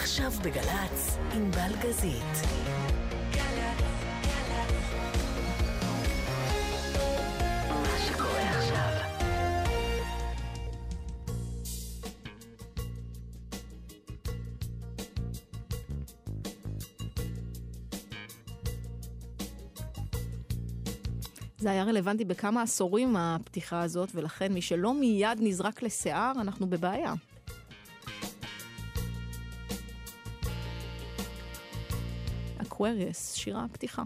עכשיו בגל"צ, עם בלגזית. זה היה רלוונטי בכמה עשורים הפתיחה הזאת, ולכן מי שלא מיד נזרק לשיער, אנחנו בבעיה. אקווריאס, שירה הפתיחה.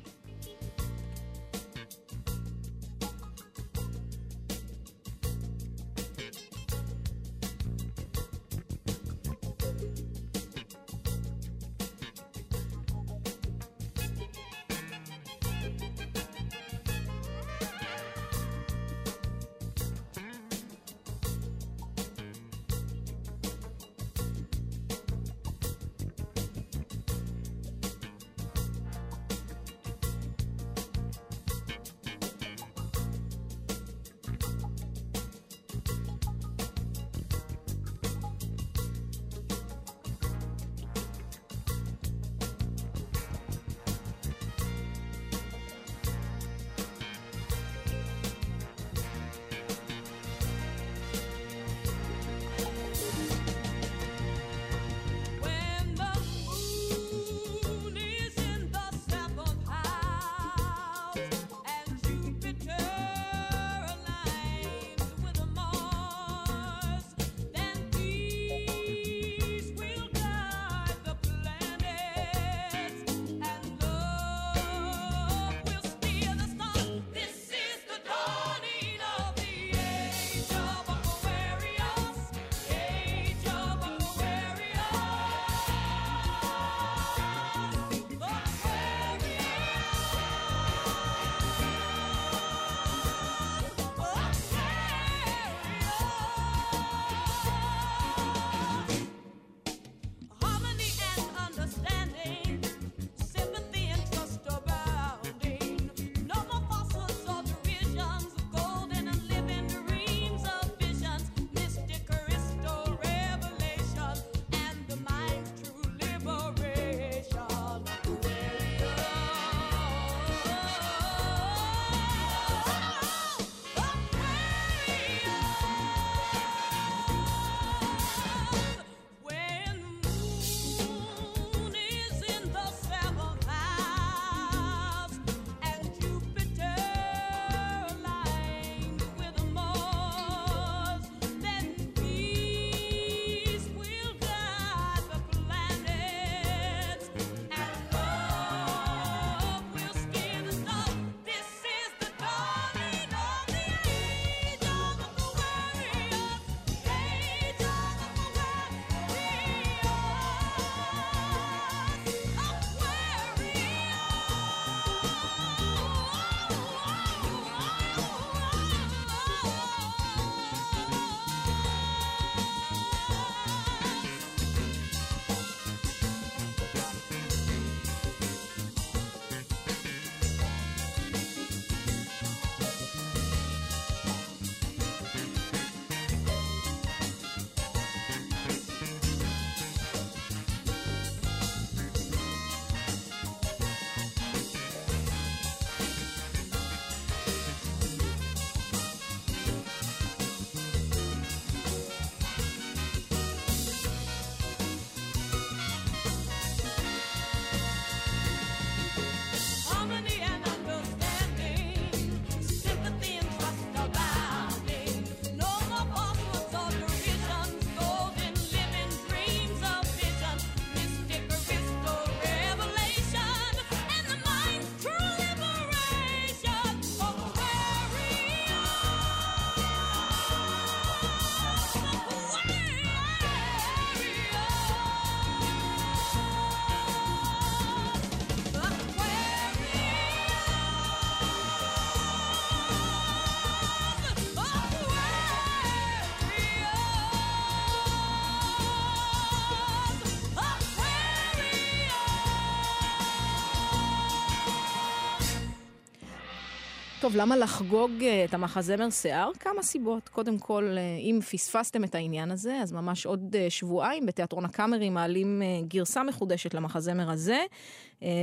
טוב, למה לחגוג אה, את המחזמר שיער? כמה סיבות. קודם כל, אה, אם פספסתם את העניין הזה, אז ממש עוד אה, שבועיים בתיאטרון הקאמרי מעלים גרסה מחודשת למחזמר הזה.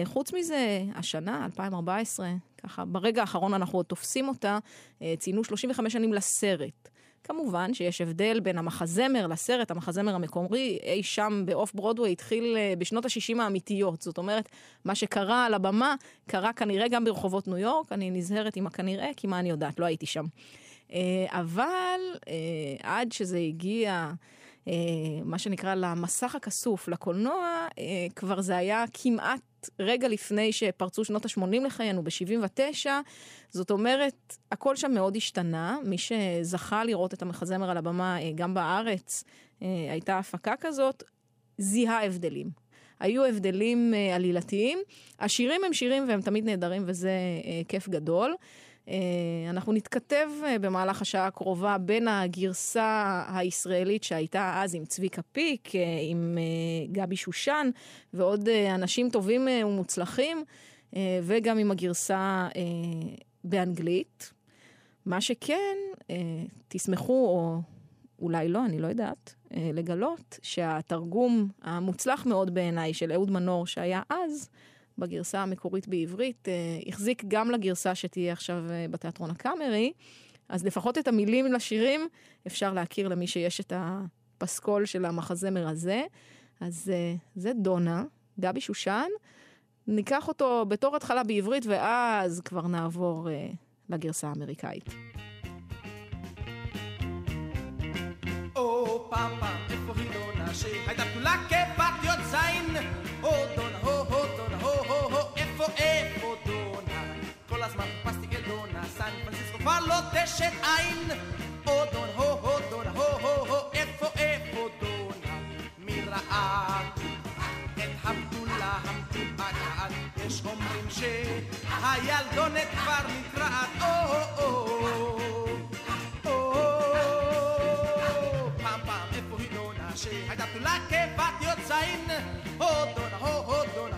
חוץ מזה, השנה, 2014, ככה, ברגע האחרון אנחנו עוד תופסים אותה, ציינו 35 שנים לסרט. כמובן שיש הבדל בין המחזמר לסרט, המחזמר המקומי, אי שם באוף ברודווי התחיל אה, בשנות ה-60 האמיתיות. זאת אומרת, מה שקרה על הבמה, קרה כנראה גם ברחובות ניו יורק, אני נזהרת עם הכנראה, כי מה אני יודעת, לא הייתי שם. אה, אבל אה, עד שזה הגיע... מה שנקרא למסך הכסוף, לקולנוע, כבר זה היה כמעט רגע לפני שפרצו שנות ה-80 לחיינו, ב-79. זאת אומרת, הכל שם מאוד השתנה. מי שזכה לראות את המחזמר על הבמה, אה, גם בארץ, אה, הייתה הפקה כזאת, זיהה הבדלים. היו הבדלים אה, עלילתיים. השירים הם שירים והם תמיד נהדרים וזה כיף גדול. אה, אנחנו נתכתב אה, במהלך השעה הקרובה בין הגרסה הישראלית שהייתה אז עם צביקה פיק, אה, עם גבי שושן ועוד אנשים טובים ומוצלחים, וגם עם הגרסה באנגלית. מה שכן, תשמחו, או אולי לא, אני לא יודעת, לגלות שהתרגום המוצלח מאוד בעיניי של אהוד מנור שהיה אז, בגרסה המקורית בעברית, אה, החזיק גם לגרסה שתהיה עכשיו אה, בתיאטרון הקאמרי, אז לפחות את המילים לשירים אפשר להכיר למי שיש את הפסקול של המחזמר הזה. אז אה, זה דונה, גבי שושן. ניקח אותו בתור התחלה בעברית, ואז כבר נעבור לגרסה האמריקאית. או פאפה, איפה היא דונה שהייתה תשת עין. או דונה, הו הו דונה, הו הו הו, איפה איפה דונה? מי ראה את הבדולה המתוקעת? יש אומרים שהילדונת כבר נקרעת, או או או שהייתה בתולה כבת יוצאין הו דונה הו הו דונה הו הו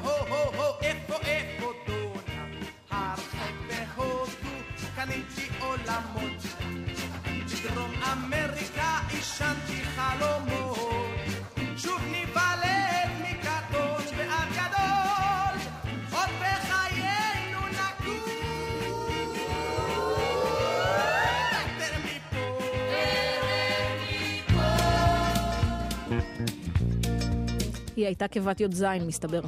עולמות בדרום אמריקה עישנתי חלומות. שוב ניוולד מקטון ועד גדול. עוד בחיינו נקום. טרם היא הייתה כבת י"ז, מסתבר.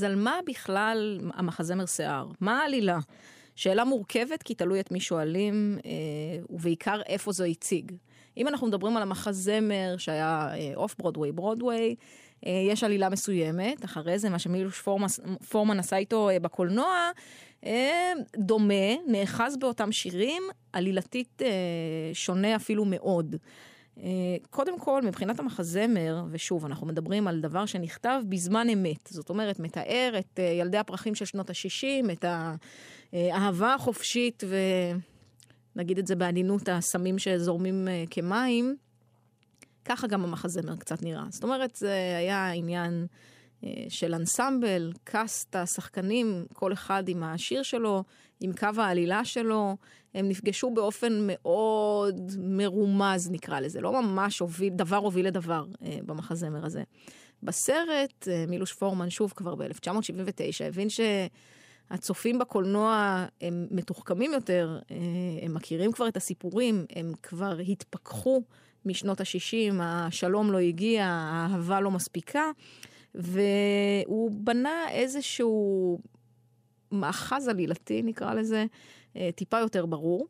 אז על מה בכלל המחזמר שיער? מה העלילה? שאלה מורכבת, כי תלוי את מי שואלים, אה, ובעיקר איפה זה הציג. אם אנחנו מדברים על המחזמר שהיה אוף ברודוויי, ברודוויי, יש עלילה מסוימת, אחרי זה מה שמילוש פורמס, פורמן עשה איתו אה, בקולנוע, אה, דומה, נאחז באותם שירים, עלילתית אה, שונה אפילו מאוד. קודם כל, מבחינת המחזמר, ושוב, אנחנו מדברים על דבר שנכתב בזמן אמת. זאת אומרת, מתאר את אה, ילדי הפרחים של שנות ה-60, את האהבה החופשית, ונגיד את זה בעדינות, הסמים שזורמים אה, כמים. ככה גם המחזמר קצת נראה. זאת אומרת, זה היה עניין של אנסמבל, קאסטה, שחקנים, כל אחד עם השיר שלו, עם קו העלילה שלו. הם נפגשו באופן מאוד מרומז, נקרא לזה. לא ממש הוביל, דבר הוביל לדבר אה, במחזמר הזה. בסרט, אה, מילוש פורמן, שוב, כבר ב-1979, הבין שהצופים בקולנוע הם מתוחכמים יותר, אה, הם מכירים כבר את הסיפורים, הם כבר התפכחו משנות ה-60, השלום לא הגיע, האהבה לא מספיקה, והוא בנה איזשהו מאחז עלילתי, נקרא לזה, אה, טיפה יותר ברור.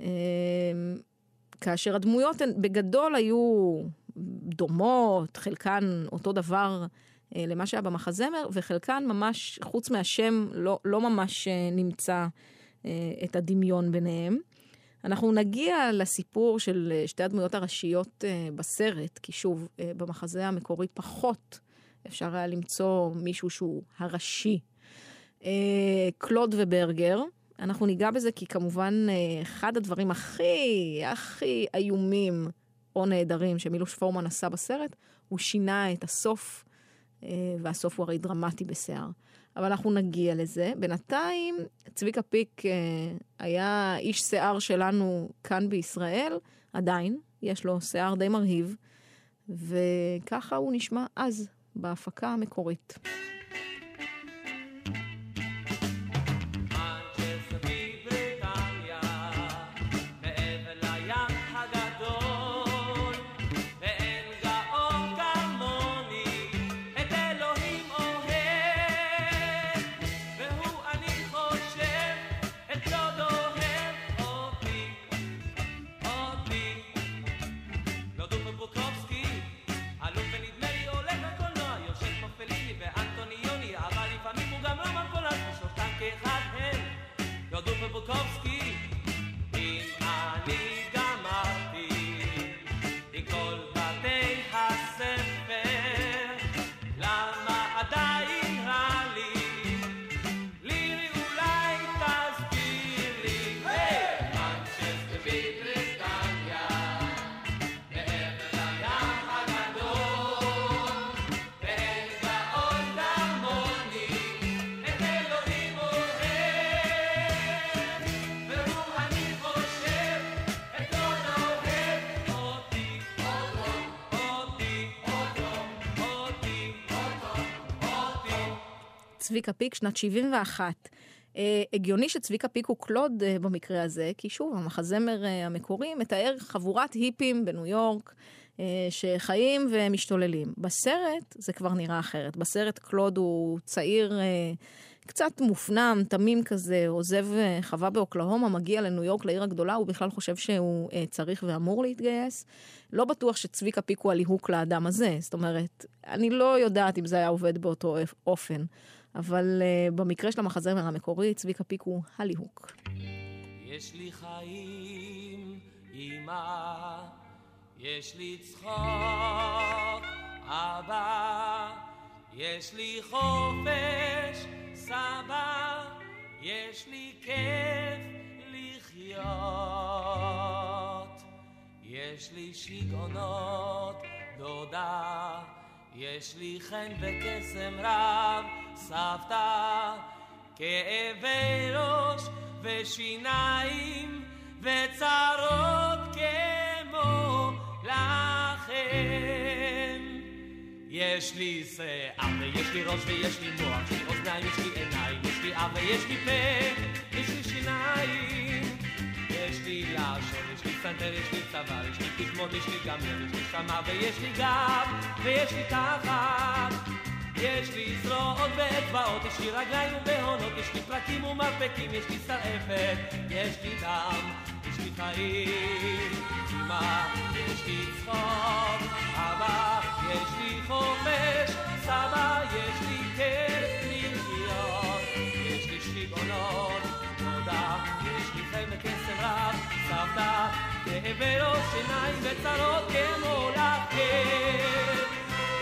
אה, כאשר הדמויות הן בגדול היו דומות, חלקן אותו דבר אה, למה שהיה במחזמר, וחלקן ממש, חוץ מהשם, לא, לא ממש נמצא את הדמיון ביניהם. אנחנו נגיע לסיפור של שתי הדמויות הראשיות בסרט, כי שוב, במחזה המקורי פחות אפשר היה למצוא מישהו שהוא הראשי. קלוד וברגר, אנחנו ניגע בזה כי כמובן אחד הדברים הכי, הכי איומים או נהדרים שמילוש פורמן עשה בסרט, הוא שינה את הסוף, והסוף הוא הרי דרמטי בשיער. אבל אנחנו נגיע לזה. בינתיים, צביקה פיק היה איש שיער שלנו כאן בישראל, עדיין, יש לו שיער די מרהיב, וככה הוא נשמע אז, בהפקה המקורית. צביקה פיק, שנת 71. אה, הגיוני שצביקה פיק הוא קלוד אה, במקרה הזה, כי שוב, המחזמר אה, המקורי מתאר חבורת היפים בניו יורק, שחיים ומשתוללים. בסרט זה כבר נראה אחרת. בסרט קלוד הוא צעיר קצת מופנם, תמים כזה, עוזב חווה באוקלהומה, מגיע לניו יורק, לעיר הגדולה, הוא בכלל חושב שהוא צריך ואמור להתגייס. לא בטוח שצביקה פיק הוא הליהוק לאדם הזה. זאת אומרת, אני לא יודעת אם זה היה עובד באותו אופן. אבל uh, במקרה של המחזמר המקורי, צביקה פיק הוא הליהוק. יש לי חיים, אמא, יש לי צחוק, אבא, יש לי חופש, סבא, יש לי כיף לחיות. יש לי שיגעונות, דודה, יש לי חן וקסם רב, סבתא, כאבי ראש ושיניים וצרות כמו לכם. יש לי שיער ויש לי ראש ויש לי מוח, יש לי אוזניים, יש לי עיניים, יש לי אף ויש לי פה, יש לי שיניים. יש לי לשון, יש לי פסנתר, יש לי צוואר, יש לי תקמות, יש לי גם לב, יש לי שמע ויש לי גב, ויש לי תחת. יש לי זרועות ואצבעות, יש לי רגליים ובהונות, יש לי פרקים ומרפקים, יש לי שרעפת, יש לי דם, יש לי חיים, אמא, יש לי צחוק, אבא, יש לי חופש, סבא, יש לי כיף לחיות, יש לי שיגעונות, תודה, יש לי חן וקסם רב, סבתא, כאבי ראש עיניים וצרות כמו לכם.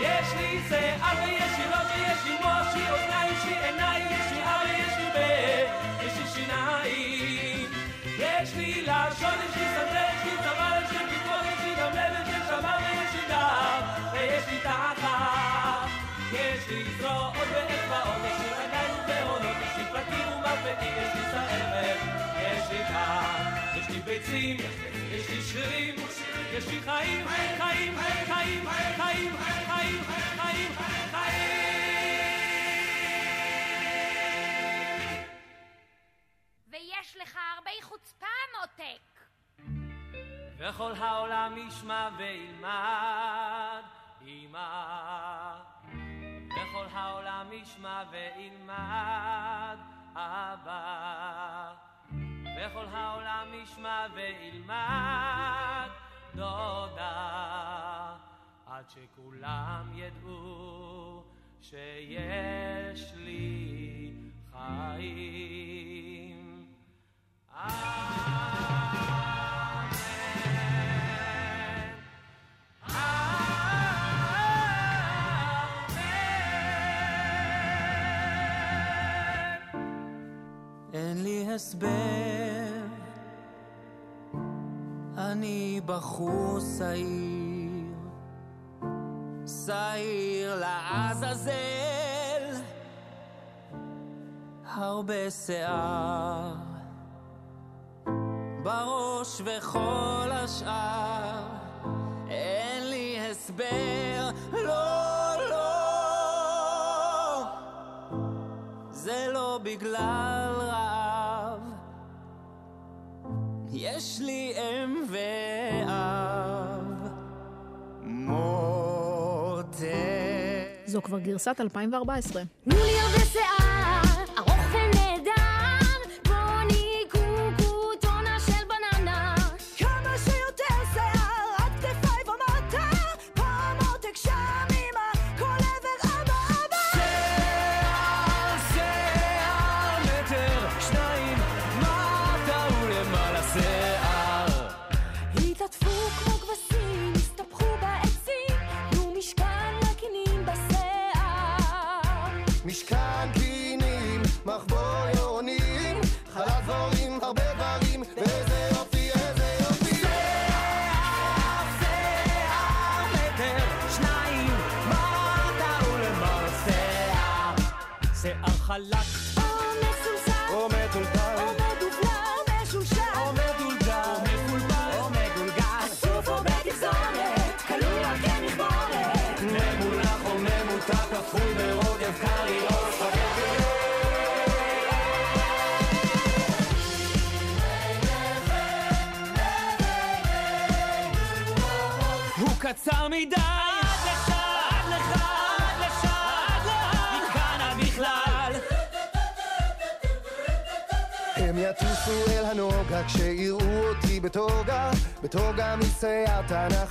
יש לי שיער ויש לי ראש ויש לי מוח, יש לי אוזניים, יש לי עיניים, יש לי אר ויש לי פה, יש לי שיניים. יש לי לשון, יש לי סנדל, יש לי צוואר, יש לי פתרון, יש לי גם לב, יש לי שמר ויש לי גב, ויש לי תחת. יש לי זרועות ואצבעות, יש לי רגליים ובהונות, יש לי פרקים ומרפקים, ביצים, יש לי שרירים, יש לי חיים, חיים, חיים, חיים, חיים, חיים, חיים. ויש לך הרבה חוצפה, מותק. וכל העולם ישמע וילמד, אמא. וכל העולם ישמע וילמד, אבא. וכל העולם ישמע וילמד, דודה. עד שכולם ידעו שיש לי חיים. אמן. הסבר, אני בחור שעיר, שעיר לעזאזל, הרבה שיער, בראש וכל השאר, אין לי הסבר, לא. יש לי אם ואב, מותק. זו כבר גרסת 2014. תנו לי הרבה שיער,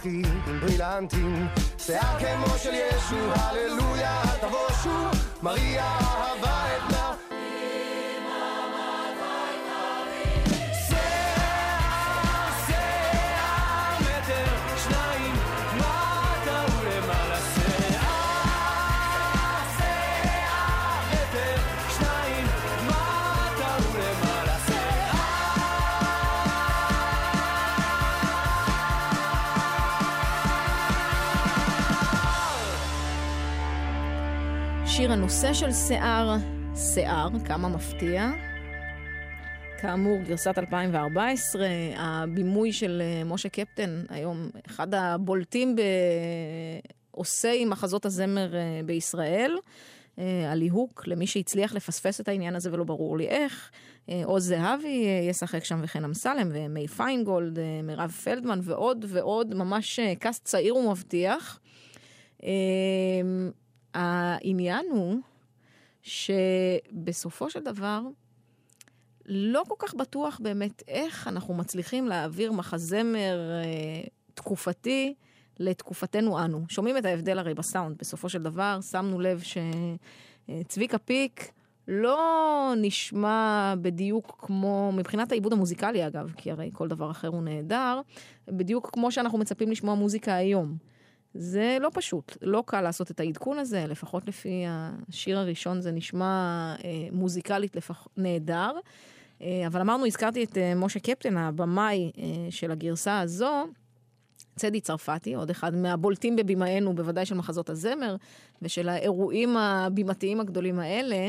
תנ"כי עם ברילנטים. שיער השיר הנושא של שיער, שיער, כמה מפתיע. כאמור, גרסת 2014, הבימוי של אה, משה קפטן, היום אחד הבולטים בעושי מחזות הזמר אה, בישראל. אה, הליהוק, למי שהצליח לפספס את העניין הזה ולא ברור לי איך. אה, עוז זהבי אה, ישחק שם וחן אמסלם, ומי פיינגולד, אה, מירב פלדמן ועוד ועוד, ממש אה, קאסט צעיר ומבטיח. העניין הוא שבסופו של דבר, לא כל כך בטוח באמת איך אנחנו מצליחים להעביר מחזמר אה, תקופתי לתקופתנו אנו. שומעים את ההבדל הרי בסאונד. בסופו של דבר, שמנו לב שצביקה פיק לא נשמע בדיוק כמו, מבחינת העיבוד המוזיקלי אגב, כי הרי כל דבר אחר הוא נהדר, בדיוק כמו שאנחנו מצפים לשמוע מוזיקה היום. זה לא פשוט, לא קל לעשות את העדכון הזה, לפחות לפי השיר הראשון זה נשמע אה, מוזיקלית לפח... נהדר. אה, אבל אמרנו, הזכרתי את אה, משה קפטן, הבמאי אה, של הגרסה הזו. צדי צרפתי, עוד אחד מהבולטים בבימאנו, בוודאי של מחזות הזמר, ושל האירועים הבימתיים הגדולים האלה,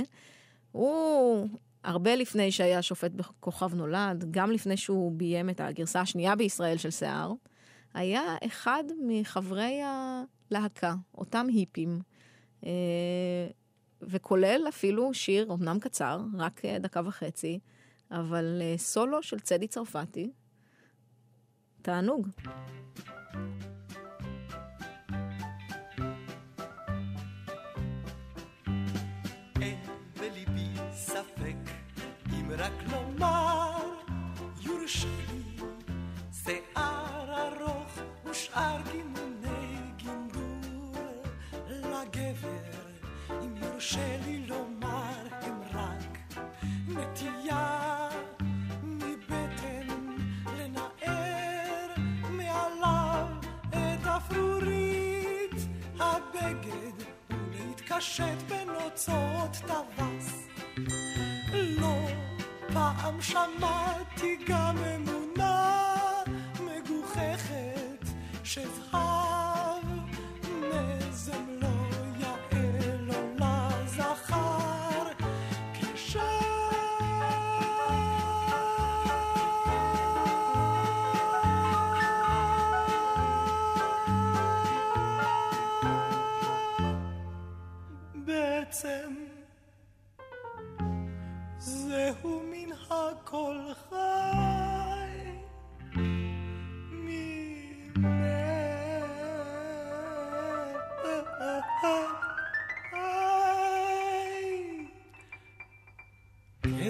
הוא הרבה לפני שהיה שופט בכוכב נולד, גם לפני שהוא ביים את הגרסה השנייה בישראל של שיער, היה אחד מחברי הלהקה, אותם היפים, אה, וכולל אפילו שיר, אמנם קצר, רק אה, דקה וחצי, אבל אה, סולו של צדי צרפתי, תענוג. פעם שמעתי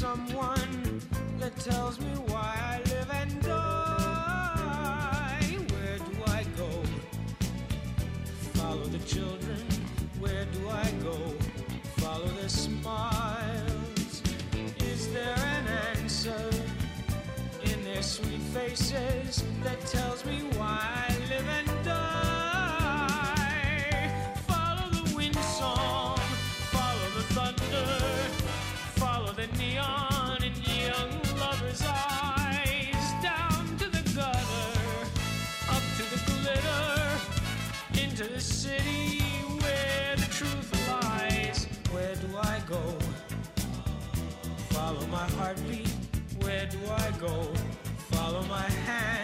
someone that tells me why I live and die? Where do I go? Follow the children. Where do I go? Follow their smiles. Is there an answer? in their sweet faces that tells me why heartbeat. Where do I go? Follow my hand.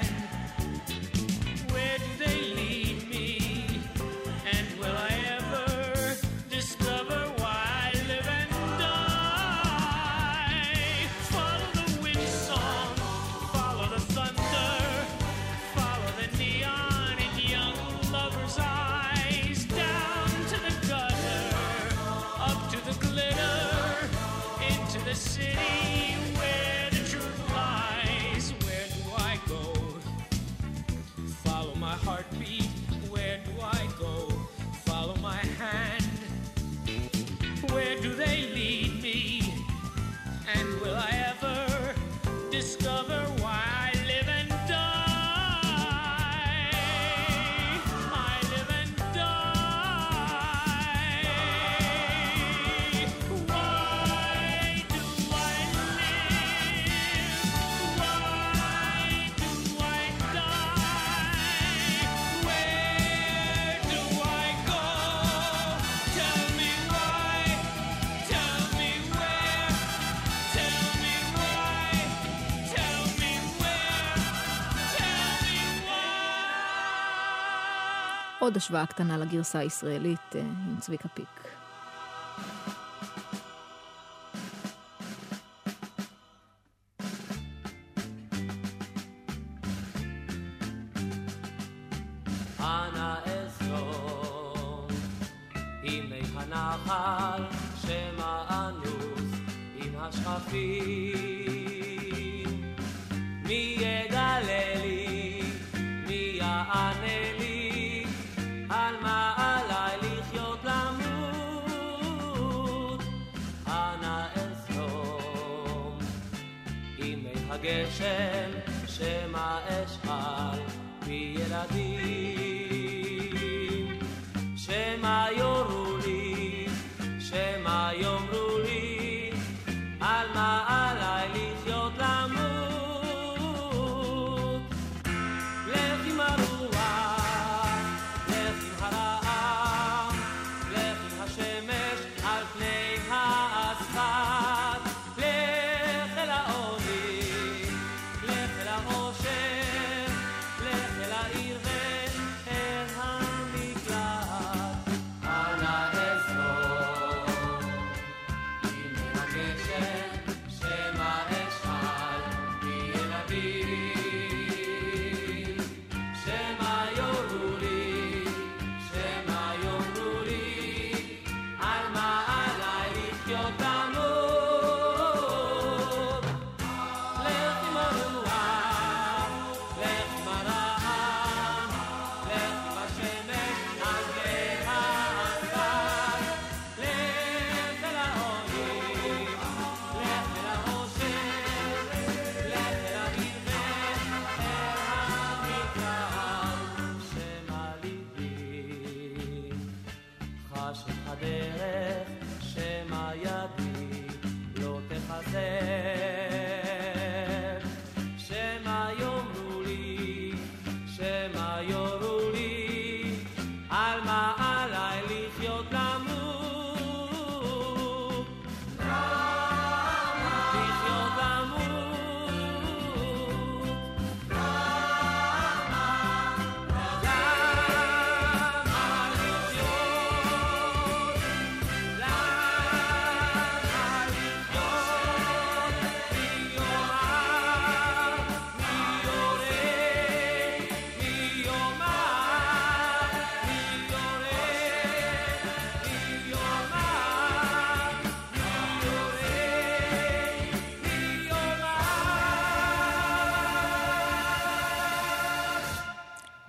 עוד השוואה קטנה לגרסה הישראלית אה, עם צביקה פיק.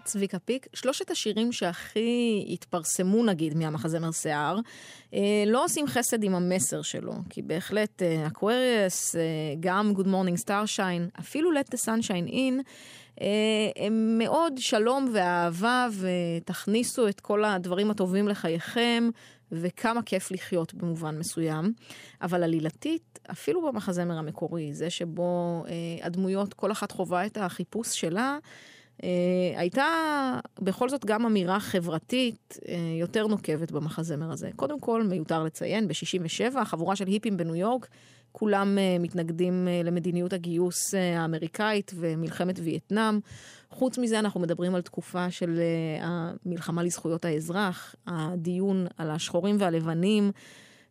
צביקה פיק, שלושת השירים שהכי התפרסמו נגיד מהמחזמר שיער, אה, לא עושים חסד עם המסר שלו, כי בהחלט אקווריאס, אה, גם Good Morning Starshine, אפילו Let the Sunshine In, אה, הם מאוד שלום ואהבה ותכניסו את כל הדברים הטובים לחייכם וכמה כיף לחיות במובן מסוים. אבל עלילתית, אפילו במחזמר המקורי, זה שבו אה, הדמויות, כל אחת חווה את החיפוש שלה, אה, הייתה בכל זאת גם אמירה חברתית אה, יותר נוקבת במחזמר הזה. קודם כל, מיותר לציין, ב-67, חבורה של היפים בניו יורק, כולם אה, מתנגדים אה, למדיניות הגיוס אה, האמריקאית ומלחמת וייטנאם. חוץ מזה, אנחנו מדברים על תקופה של אה, המלחמה לזכויות האזרח, הדיון על השחורים והלבנים.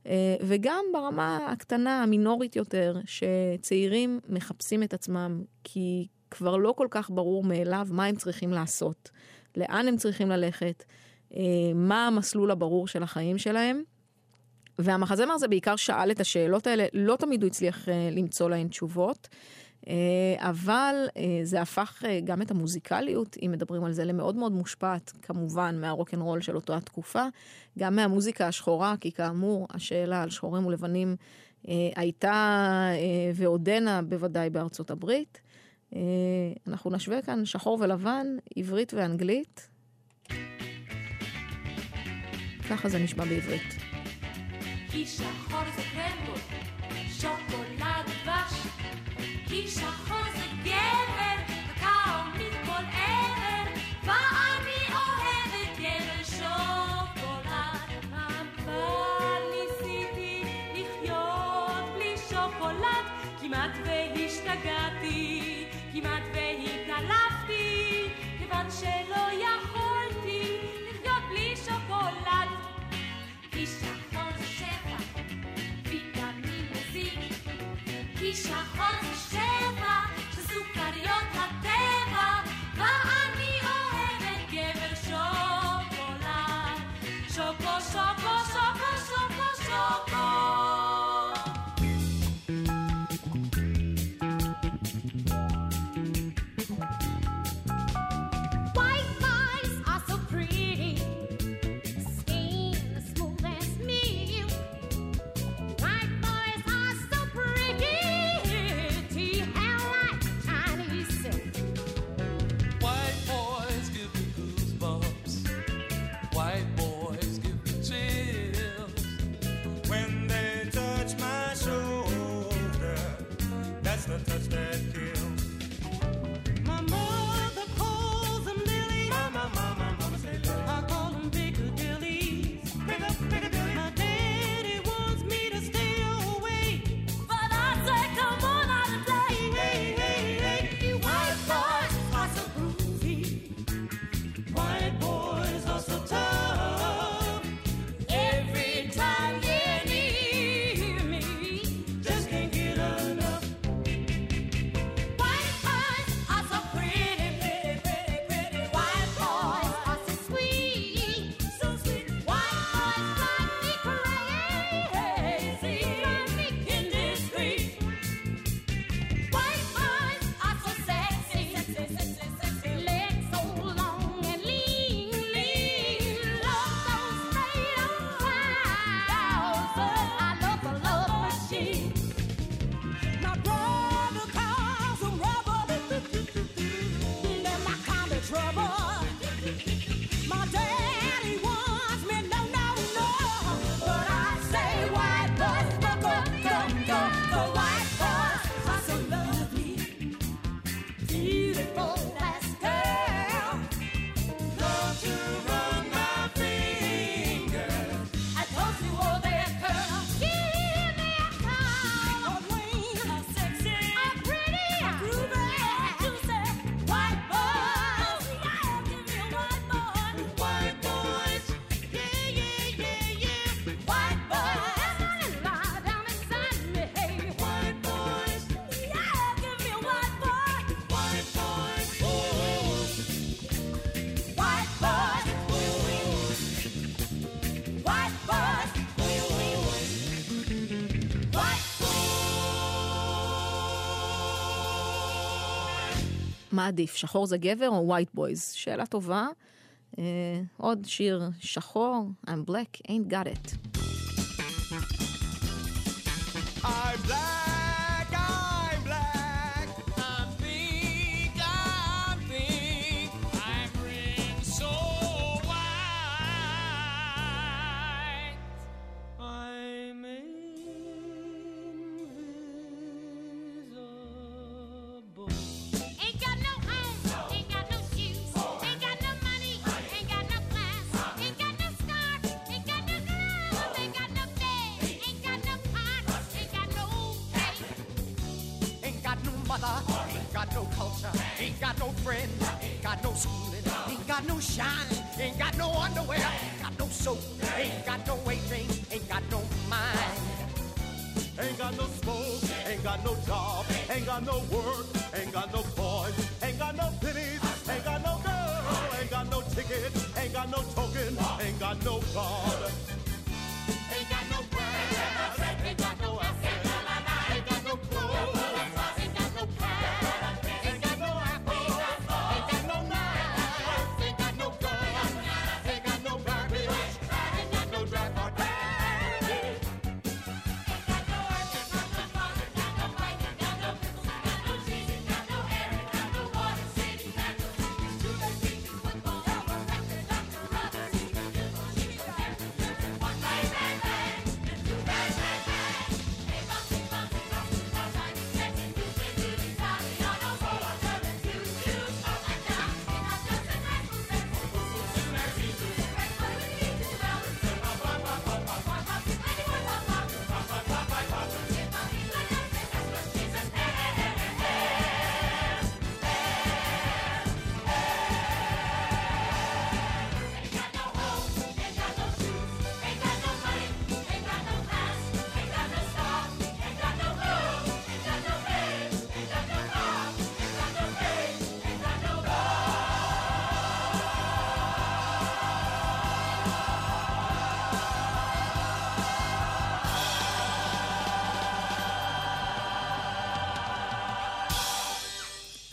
אה, וגם ברמה הקטנה, המינורית יותר, שצעירים מחפשים את עצמם כי כבר לא כל כך ברור מאליו מה הם צריכים לעשות, לאן הם צריכים ללכת, אה, מה המסלול הברור של החיים שלהם. והמחזמר הזה בעיקר שאל את השאלות האלה, לא תמיד הוא הצליח אה, למצוא להן תשובות. אה, אבל זה הפך גם את המוזיקליות, אם מדברים על זה, למאוד מאוד מושפעת, כמובן, מהרוקנרול של אותה התקופה, גם מהמוזיקה השחורה, כי כאמור, השאלה על שחורים ולבנים הייתה ועודנה בוודאי בארצות הברית. אה, אנחנו נשווה כאן שחור ולבן, עברית ואנגלית. ככה זה נשמע בעברית. כי שחור זה קרמבו, שוקולד shot. מה עדיף, שחור זה גבר או white boys? שאלה טובה. Uh, עוד שיר שחור, I'm black, ain't got it. I'm black. no job, ain't got no work, ain't got no boys, ain't got no pennies, ain't got no girl, ain't got no ticket, ain't got no token, ain't got no car.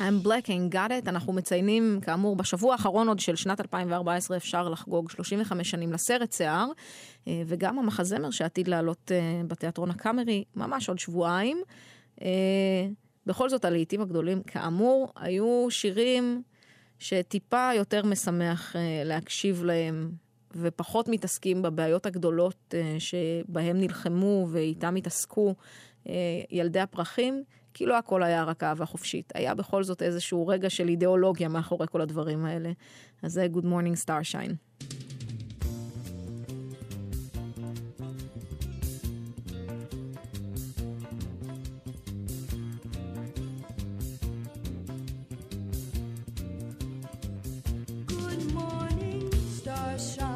I'm black and got it, אנחנו מציינים כאמור בשבוע האחרון עוד של שנת 2014 אפשר לחגוג 35 שנים לסרט שיער, אה, וגם המחזמר שעתיד לעלות אה, בתיאטרון הקאמרי ממש עוד שבועיים. אה, בכל זאת הלהיטים הגדולים כאמור היו שירים שטיפה יותר משמח להקשיב להם ופחות מתעסקים בבעיות הגדולות שבהם נלחמו ואיתם התעסקו ילדי הפרחים. כי לא הכל היה רק אהבה חופשית, היה בכל זאת איזשהו רגע של אידיאולוגיה מאחורי כל הדברים האלה. אז זה Good Morning Starshine. shine.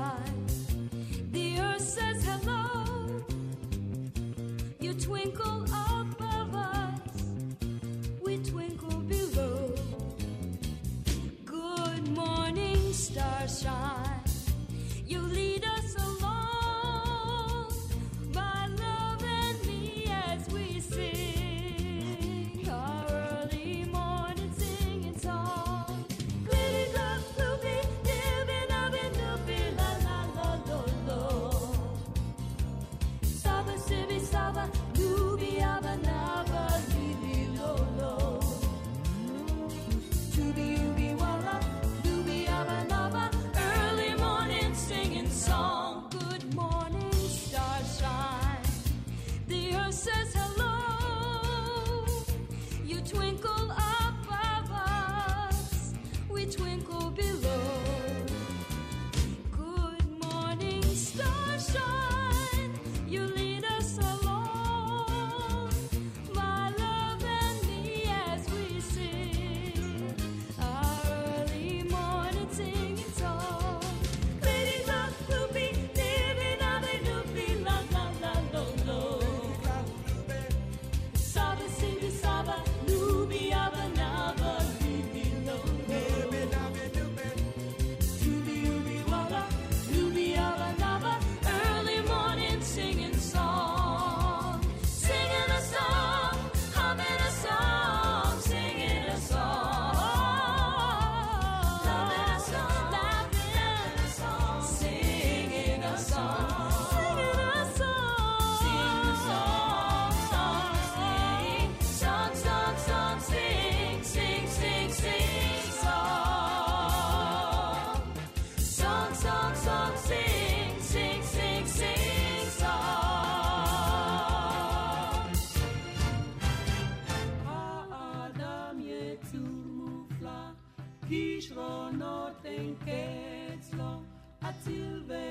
till then.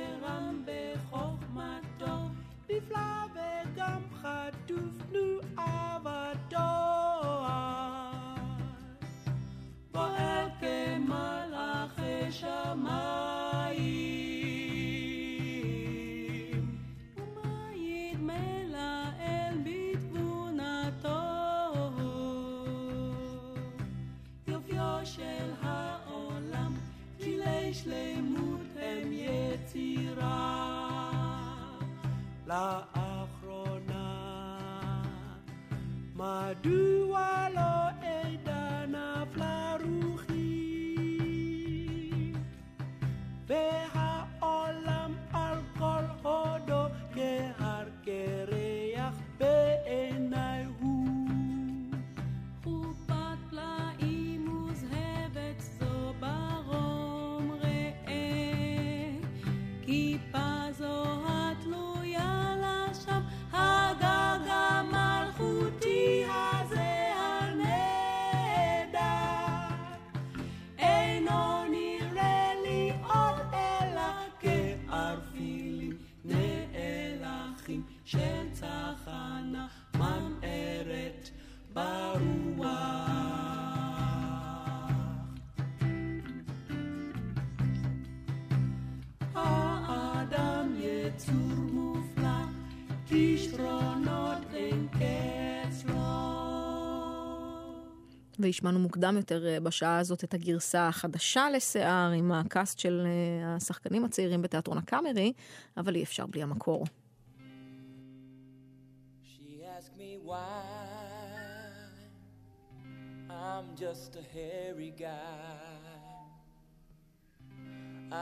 והשמענו מוקדם יותר אה, בשעה הזאת את הגרסה החדשה לשיער עם הקאסט של אה, השחקנים הצעירים בתיאטרון הקאמרי, אבל אי אפשר בלי המקור.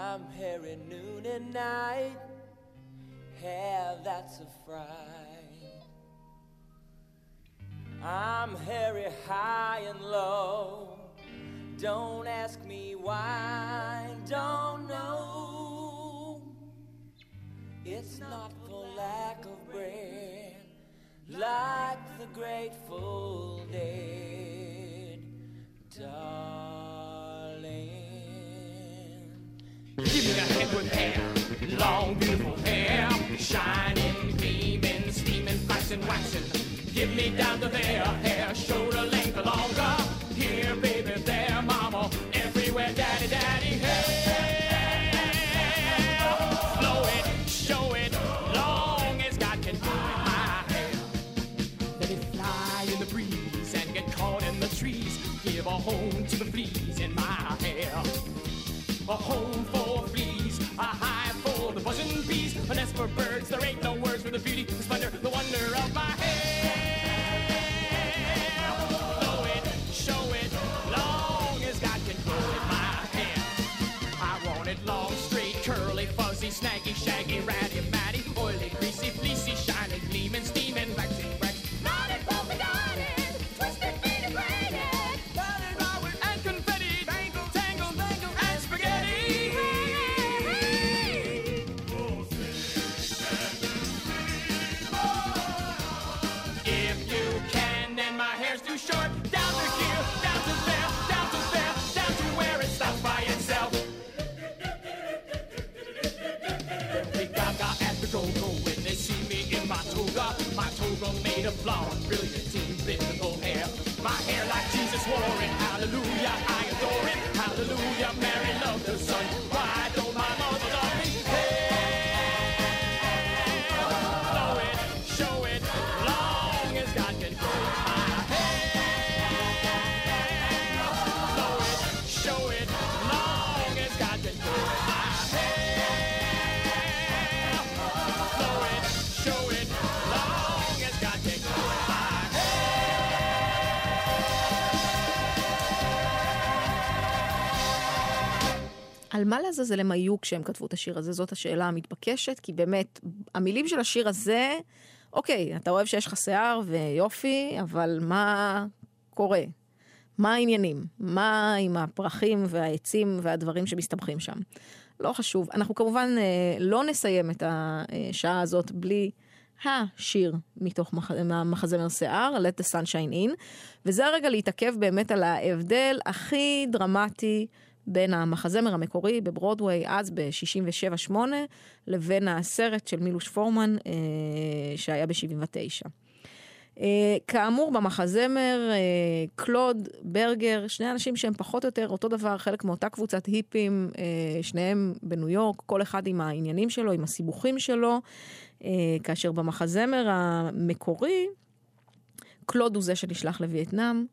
I'm Hair that's a fright. I'm hairy high and low. Don't ask me why, don't know. It's not for lack of bread, like the grateful dead, darling. Give me the head with hair, long beautiful hair, shining, gleaming, steaming, flashing, waxing. Give me down to there, hair, shoulder length or longer. Here, baby, there, mama, everywhere, daddy, daddy, hair. Blow it, show it, long as God can do it, my hair. Let it fly in the breeze and get caught in the trees. Give a home to the fleas in my hair. A home for fleas, a hive for the buzzing bees, a nest for birds. There ain't no words for the beauty, shaggy rat. לעזאזל הם היו כשהם כתבו את השיר הזה? זאת השאלה המתבקשת, כי באמת, המילים של השיר הזה, אוקיי, אתה אוהב שיש לך שיער ויופי, אבל מה קורה? מה העניינים? מה עם הפרחים והעצים והדברים שמסתבכים שם? לא חשוב. אנחנו כמובן אה, לא נסיים את השעה הזאת בלי השיר מתוך מח... מחזמר שיער, Let the Sunshine In, וזה הרגע להתעכב באמת על ההבדל הכי דרמטי בין המחזמר המקורי בברודוויי אז ב-67-8 לבין הסרט של מילוש פורמן אה, שהיה ב-79. אה, כאמור, במחזמר, אה, קלוד, ברגר, שני אנשים שהם פחות או יותר אותו דבר, חלק מאותה קבוצת היפים, אה, שניהם בניו יורק, כל אחד עם העניינים שלו, עם הסיבוכים שלו, אה, כאשר במחזמר המקורי, קלוד הוא זה שנשלח לווייטנאם.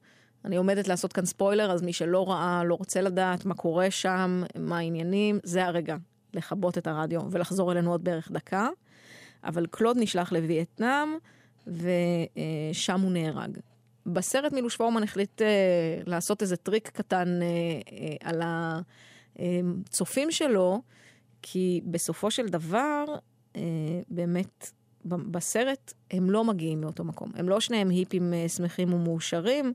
אני עומדת לעשות כאן ספוילר, אז מי שלא ראה, לא רוצה לדעת מה קורה שם, מה העניינים, זה הרגע לכבות את הרדיו ולחזור אלינו עוד בערך דקה. אבל קלוד נשלח לווייטנאם, ושם הוא נהרג. בסרט מילוש פורמן החליט אה, לעשות איזה טריק קטן אה, אה, על הצופים שלו, כי בסופו של דבר, אה, באמת, בסרט הם לא מגיעים מאותו מקום. הם לא שניהם היפים אה, שמחים ומאושרים.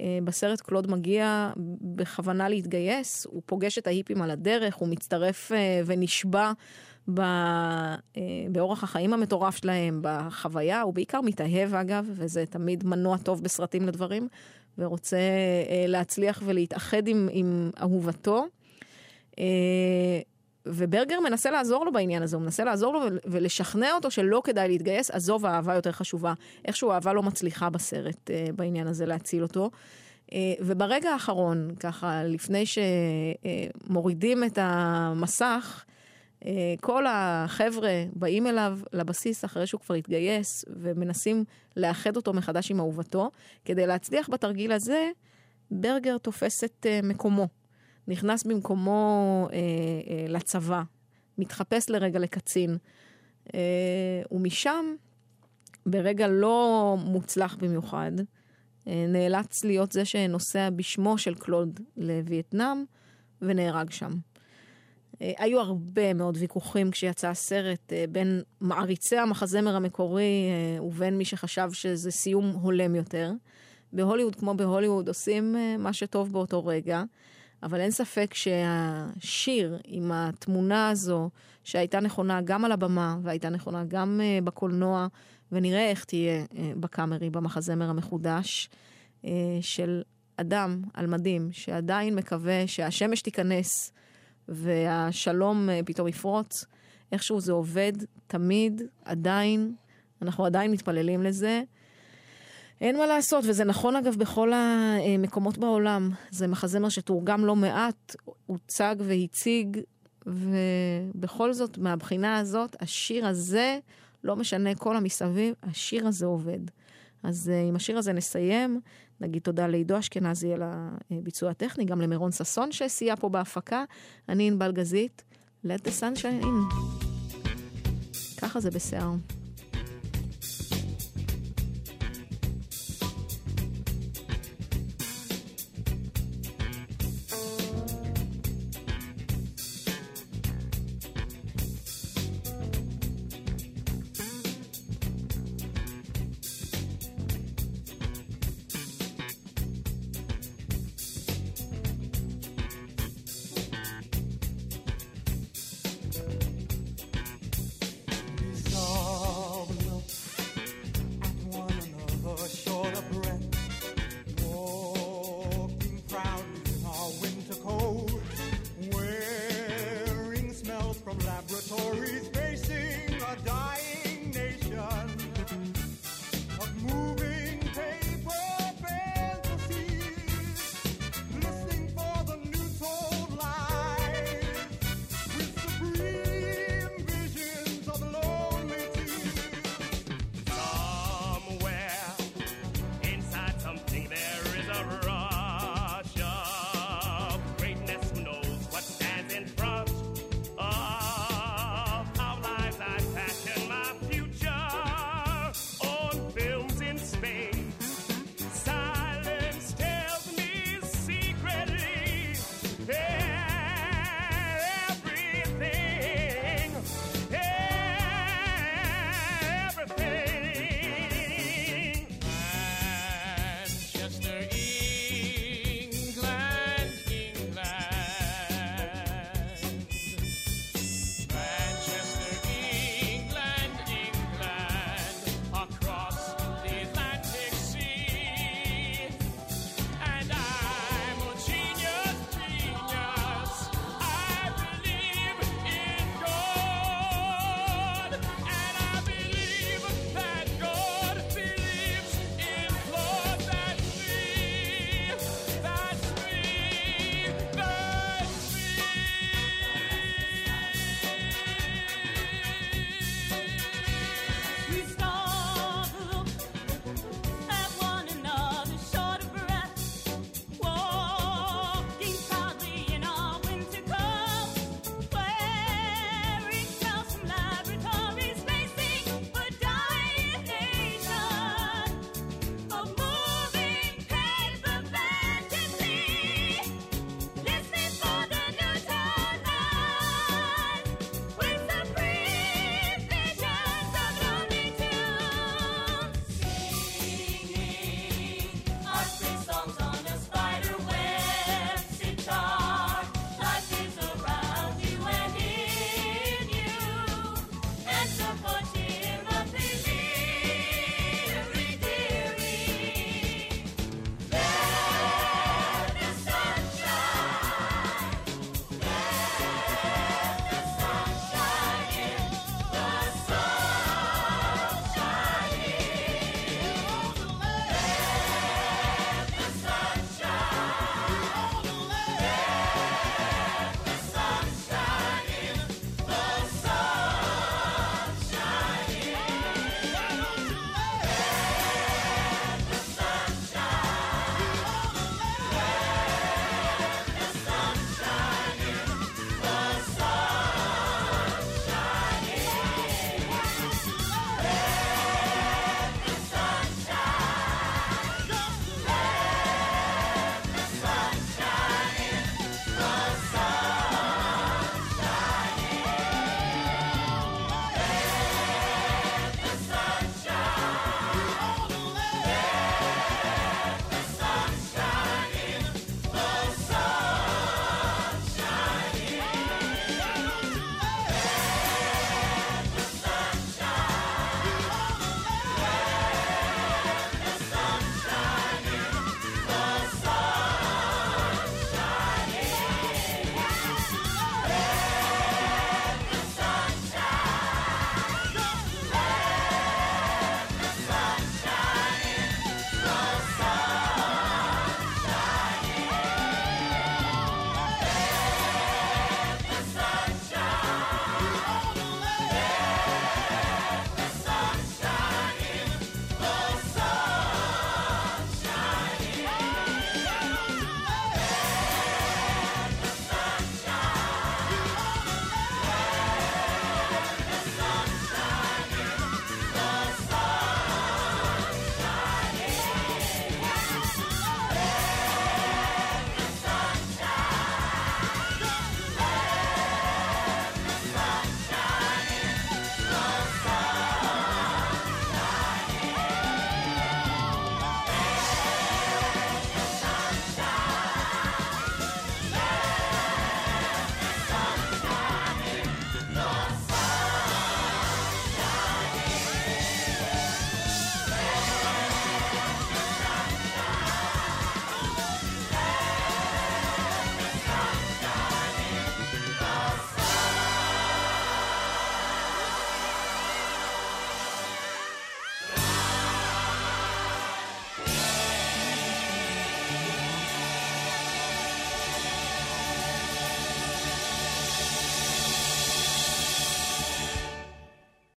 אה, בסרט קלוד מגיע בכוונה להתגייס, הוא פוגש את ההיפים על הדרך, הוא מצטרף אה, ונשבע אה, באורח החיים המטורף שלהם, בחוויה, הוא בעיקר מתאהב אגב, וזה תמיד מנוע טוב בסרטים לדברים, ורוצה להצליח ולהתאחד עם, עם אהובתו. וברגר מנסה לעזור לו בעניין הזה, הוא מנסה לעזור לו ול- ולשכנע אותו שלא כדאי להתגייס, עזוב, האהבה יותר חשובה. איכשהו האהבה לא מצליחה בסרט אה, בעניין הזה להציל אותו. אה, וברגע האחרון, ככה, לפני שמורידים את המסך, אה, כל החבר'ה באים אליו לבסיס אחרי שהוא כבר התגייס, ומנסים לאחד אותו מחדש עם אהובתו. כדי להצליח בתרגיל הזה, ברגר תופס את מקומו. נכנס במקומו אה, אה, לצבא, מתחפש לרגע לקצין, אה, ומשם, ברגע לא מוצלח במיוחד, אה, נאלץ להיות זה שנוסע בשמו של קלוד לווייטנאם, ונהרג שם. אה, היו הרבה מאוד ויכוחים כשיצא הסרט אה, בין מעריצי המחזמר המקורי אה, ובין מי שחשב שזה סיום הולם יותר. בהוליווד כמו בהוליווד עושים אה, מה שטוב באותו רגע, אבל אין ספק שהשיר עם התמונה הזו, שהייתה נכונה גם על הבמה והייתה נכונה גם אה, בקולנוע, ונראה איך תהיה אה, בקאמרי, במחזמר המחודש, אה, של אדם על מדים שעדיין מקווה שהשמש תיכנס והשלום אה, פתאום יפרוץ. איכשהו זה עובד תמיד, עדיין, אנחנו עדיין מתפללים לזה. אין מה לעשות, וזה נכון אגב בכל המקומות בעולם. זה מחזמר שתורגם לא מעט, הוצג והציג, ובכל זאת, מהבחינה הזאת, השיר הזה, לא משנה כל המסביב, השיר הזה עובד. אז uh, עם השיר הזה נסיים. נגיד תודה לעידו אשכנזי על הביצוע הטכני, גם למירון ששון שסייע פה בהפקה. אני ענבל גזית, let the sun shine in. ככה זה בשיער.